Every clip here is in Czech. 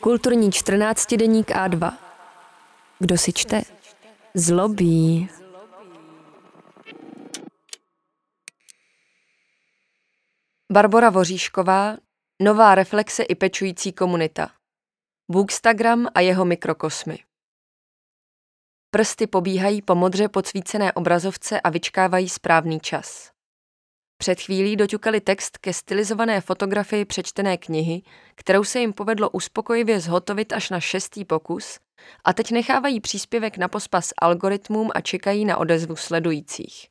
Kulturní 14 deník A2. Kdo si čte? Zlobí. Barbora Voříšková, Nová reflexe i pečující komunita. Bookstagram a jeho mikrokosmy. Prsty pobíhají po modře podsvícené obrazovce a vyčkávají správný čas. Před chvílí doťukali text ke stylizované fotografii přečtené knihy, kterou se jim povedlo uspokojivě zhotovit až na šestý pokus a teď nechávají příspěvek na pospas algoritmům a čekají na odezvu sledujících.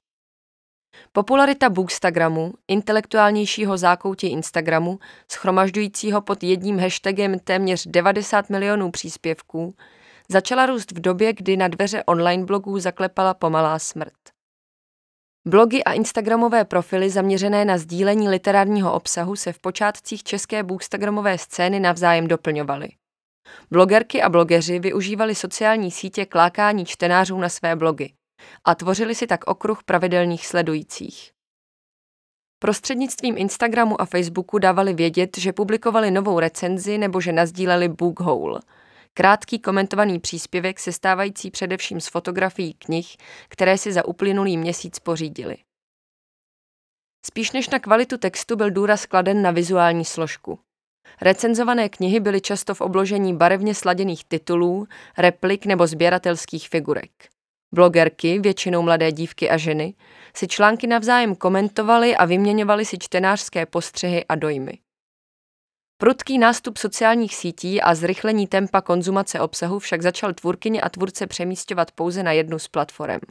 Popularita Bookstagramu, intelektuálnějšího zákoutí Instagramu, schromažďujícího pod jedním hashtagem téměř 90 milionů příspěvků, začala růst v době, kdy na dveře online blogů zaklepala pomalá smrt. Blogy a instagramové profily zaměřené na sdílení literárního obsahu se v počátcích české bookstagramové scény navzájem doplňovaly. Blogerky a blogeři využívali sociální sítě k lákání čtenářů na své blogy a tvořili si tak okruh pravidelných sledujících. Prostřednictvím Instagramu a Facebooku dávali vědět, že publikovali novou recenzi nebo že nazdíleli Bookhole – Krátký komentovaný příspěvek sestávající především z fotografií knih, které si za uplynulý měsíc pořídili. Spíš než na kvalitu textu byl důraz kladen na vizuální složku. Recenzované knihy byly často v obložení barevně sladěných titulů, replik nebo sběratelských figurek. Blogerky, většinou mladé dívky a ženy, si články navzájem komentovaly a vyměňovaly si čtenářské postřehy a dojmy. Prudký nástup sociálních sítí a zrychlení tempa konzumace obsahu však začal tvůrkyně a tvůrce přemístěvat pouze na jednu z platform.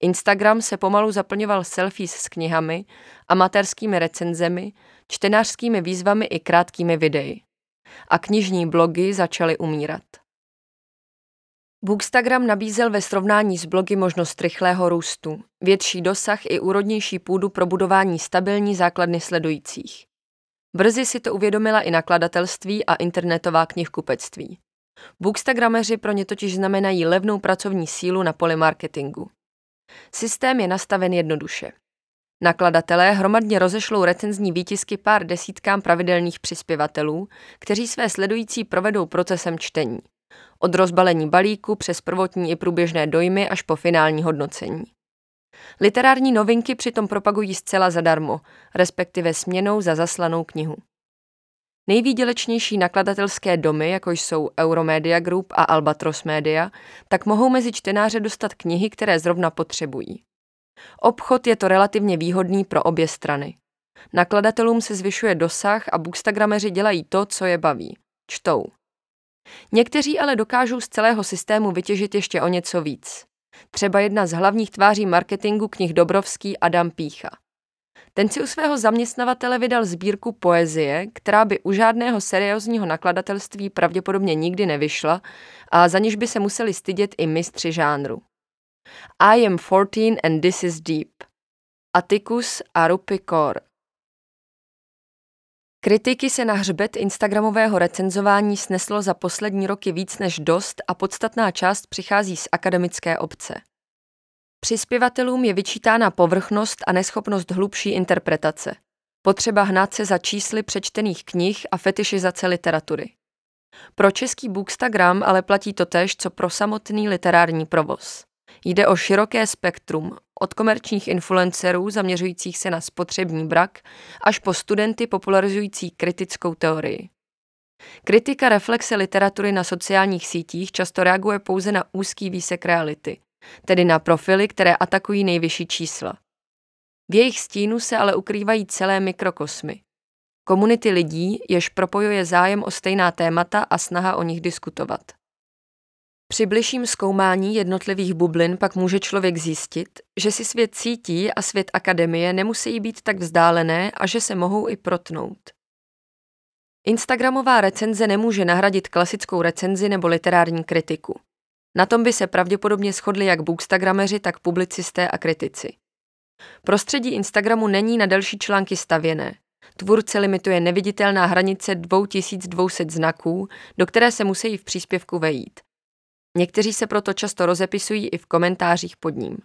Instagram se pomalu zaplňoval selfies s knihami, amatérskými recenzemi, čtenářskými výzvami i krátkými videi. A knižní blogy začaly umírat. Bookstagram nabízel ve srovnání s blogy možnost rychlého růstu, větší dosah i úrodnější půdu pro budování stabilní základny sledujících. Brzy si to uvědomila i nakladatelství a internetová knihkupectví. Bookstagrameři pro ně totiž znamenají levnou pracovní sílu na poli marketingu. Systém je nastaven jednoduše. Nakladatelé hromadně rozešlou recenzní výtisky pár desítkám pravidelných přispěvatelů, kteří své sledující provedou procesem čtení. Od rozbalení balíku přes prvotní i průběžné dojmy až po finální hodnocení. Literární novinky přitom propagují zcela zadarmo, respektive směnou za zaslanou knihu. Nejvýdělečnější nakladatelské domy, jako jsou Euromedia Group a Albatros Media, tak mohou mezi čtenáře dostat knihy, které zrovna potřebují. Obchod je to relativně výhodný pro obě strany. Nakladatelům se zvyšuje dosah a bookstagrameři dělají to, co je baví. Čtou. Někteří ale dokážou z celého systému vytěžit ještě o něco víc. Třeba jedna z hlavních tváří marketingu knih Dobrovský Adam Pícha. Ten si u svého zaměstnavatele vydal sbírku poezie, která by u žádného seriózního nakladatelství pravděpodobně nikdy nevyšla a za níž by se museli stydět i mistři žánru. I am 14 and this is deep. Atticus a Rupi Kaur. Kritiky se na hřbet instagramového recenzování sneslo za poslední roky víc než dost a podstatná část přichází z akademické obce. Přispěvatelům je vyčítána povrchnost a neschopnost hlubší interpretace. Potřeba hnát se za čísly přečtených knih a fetišizace literatury. Pro český Bookstagram ale platí to tež, co pro samotný literární provoz. Jde o široké spektrum, od komerčních influencerů zaměřujících se na spotřební brak až po studenty popularizující kritickou teorii. Kritika reflexe literatury na sociálních sítích často reaguje pouze na úzký výsek reality, tedy na profily, které atakují nejvyšší čísla. V jejich stínu se ale ukrývají celé mikrokosmy. Komunity lidí, jež propojuje zájem o stejná témata a snaha o nich diskutovat. Při bližším zkoumání jednotlivých bublin pak může člověk zjistit, že si svět cítí a svět akademie nemusí být tak vzdálené a že se mohou i protnout. Instagramová recenze nemůže nahradit klasickou recenzi nebo literární kritiku. Na tom by se pravděpodobně shodli jak bookstagrameři, tak publicisté a kritici. Prostředí Instagramu není na další články stavěné. Tvůrce limituje neviditelná hranice 2200 znaků, do které se musí v příspěvku vejít. Někteří se proto často rozepisují i v komentářích pod ním.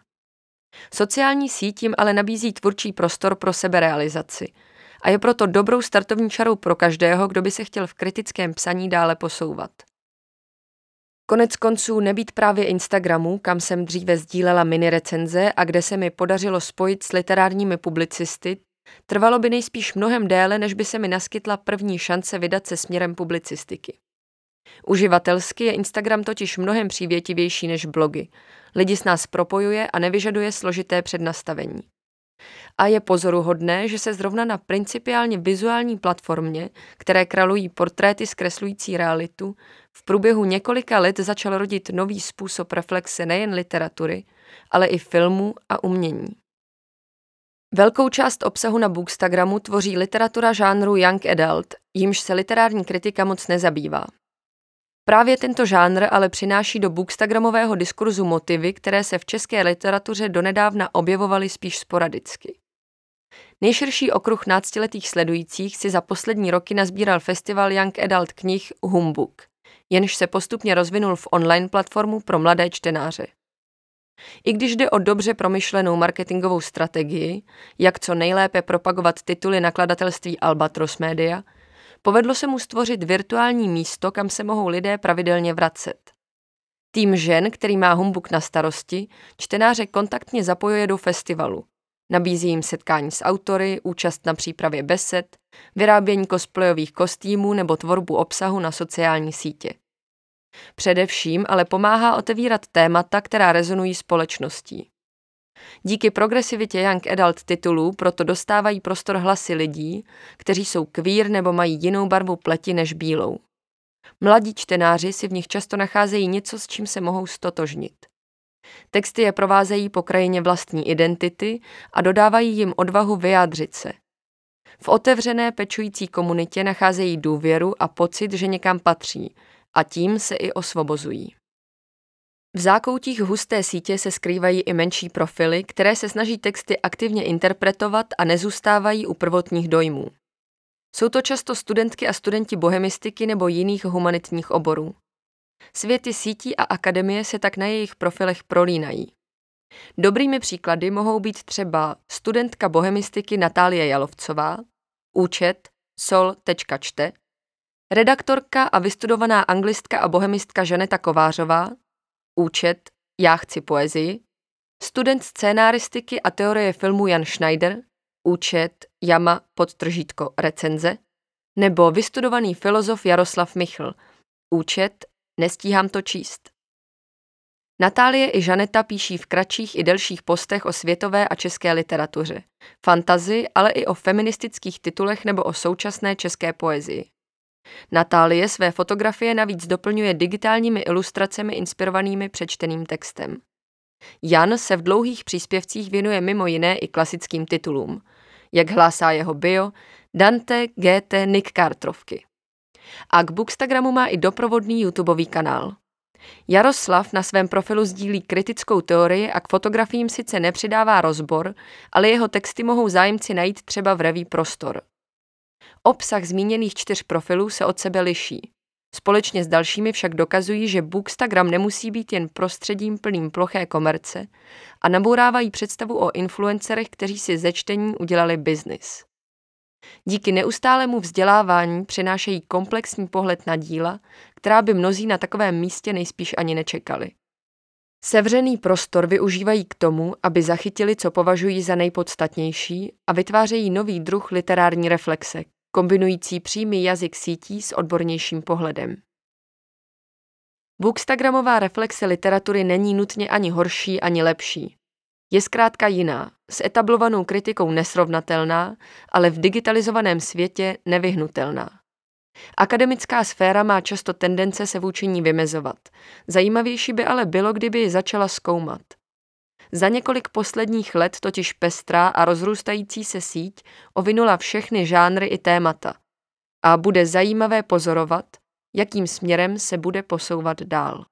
Sociální síť jim ale nabízí tvůrčí prostor pro seberealizaci a je proto dobrou startovní čarou pro každého, kdo by se chtěl v kritickém psaní dále posouvat. Konec konců nebýt právě Instagramu, kam jsem dříve sdílela mini recenze a kde se mi podařilo spojit s literárními publicisty, trvalo by nejspíš mnohem déle, než by se mi naskytla první šance vydat se směrem publicistiky. Uživatelsky je Instagram totiž mnohem přívětivější než blogy. Lidi s nás propojuje a nevyžaduje složité přednastavení. A je pozoruhodné, že se zrovna na principiálně vizuální platformě, které kralují portréty zkreslující realitu, v průběhu několika let začal rodit nový způsob reflexe nejen literatury, ale i filmu a umění. Velkou část obsahu na Bookstagramu tvoří literatura žánru Young Adult, jimž se literární kritika moc nezabývá. Právě tento žánr ale přináší do bookstagramového diskurzu motivy, které se v české literatuře donedávna objevovaly spíš sporadicky. Nejširší okruh náctiletých sledujících si za poslední roky nazbíral festival Young Adult knih Humbug, jenž se postupně rozvinul v online platformu pro mladé čtenáře. I když jde o dobře promyšlenou marketingovou strategii, jak co nejlépe propagovat tituly nakladatelství Albatros Media, Povedlo se mu stvořit virtuální místo, kam se mohou lidé pravidelně vracet. Tým žen, který má humbuk na starosti, čtenáře kontaktně zapojuje do festivalu. Nabízí jim setkání s autory, účast na přípravě besed, vyrábění cosplayových kostýmů nebo tvorbu obsahu na sociální sítě. Především ale pomáhá otevírat témata, která rezonují společností. Díky progresivitě Young Adult titulů proto dostávají prostor hlasy lidí, kteří jsou queer nebo mají jinou barvu pleti než bílou. Mladí čtenáři si v nich často nacházejí něco, s čím se mohou stotožnit. Texty je provázejí po krajině vlastní identity a dodávají jim odvahu vyjádřit se. V otevřené pečující komunitě nacházejí důvěru a pocit, že někam patří a tím se i osvobozují. V zákoutích husté sítě se skrývají i menší profily, které se snaží texty aktivně interpretovat a nezůstávají u prvotních dojmů. Jsou to často studentky a studenti bohemistiky nebo jiných humanitních oborů. Světy sítí a akademie se tak na jejich profilech prolínají. Dobrými příklady mohou být třeba studentka bohemistiky Natálie Jalovcová, účet sol.čte, redaktorka a vystudovaná anglistka a bohemistka Žaneta Kovářová, účet Já chci poezii, student scénáristiky a teorie filmu Jan Schneider, účet Jama podtržítko recenze, nebo vystudovaný filozof Jaroslav Michl, účet Nestíhám to číst. Natálie i Žaneta píší v kratších i delších postech o světové a české literatuře, fantazi, ale i o feministických titulech nebo o současné české poezii. Natálie své fotografie navíc doplňuje digitálními ilustracemi inspirovanými přečteným textem. Jan se v dlouhých příspěvcích věnuje mimo jiné i klasickým titulům, jak hlásá jeho bio Dante GT Nick Cartrovky. A k Bookstagramu má i doprovodný YouTubeový kanál. Jaroslav na svém profilu sdílí kritickou teorii a k fotografiím sice nepřidává rozbor, ale jeho texty mohou zájemci najít třeba v reví Prostor. Obsah zmíněných čtyř profilů se od sebe liší. Společně s dalšími však dokazují, že Bookstagram nemusí být jen prostředím plným ploché komerce a nabourávají představu o influencerech, kteří si ze čtení udělali biznis. Díky neustálému vzdělávání přinášejí komplexní pohled na díla, která by mnozí na takovém místě nejspíš ani nečekali. Sevřený prostor využívají k tomu, aby zachytili, co považují za nejpodstatnější a vytvářejí nový druh literární reflexe, kombinující přímý jazyk sítí s odbornějším pohledem. Bookstagramová reflexe literatury není nutně ani horší, ani lepší. Je zkrátka jiná, s etablovanou kritikou nesrovnatelná, ale v digitalizovaném světě nevyhnutelná. Akademická sféra má často tendence se vůči ní vymezovat. Zajímavější by ale bylo, kdyby ji začala zkoumat. Za několik posledních let totiž pestrá a rozrůstající se síť ovinula všechny žánry i témata. A bude zajímavé pozorovat, jakým směrem se bude posouvat dál.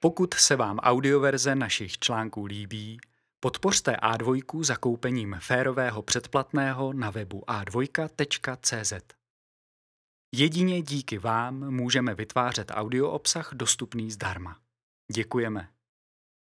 Pokud se vám audioverze našich článků líbí, podpořte A2 zakoupením férového předplatného na webu a2.cz. Jedině díky vám můžeme vytvářet audio obsah dostupný zdarma. Děkujeme.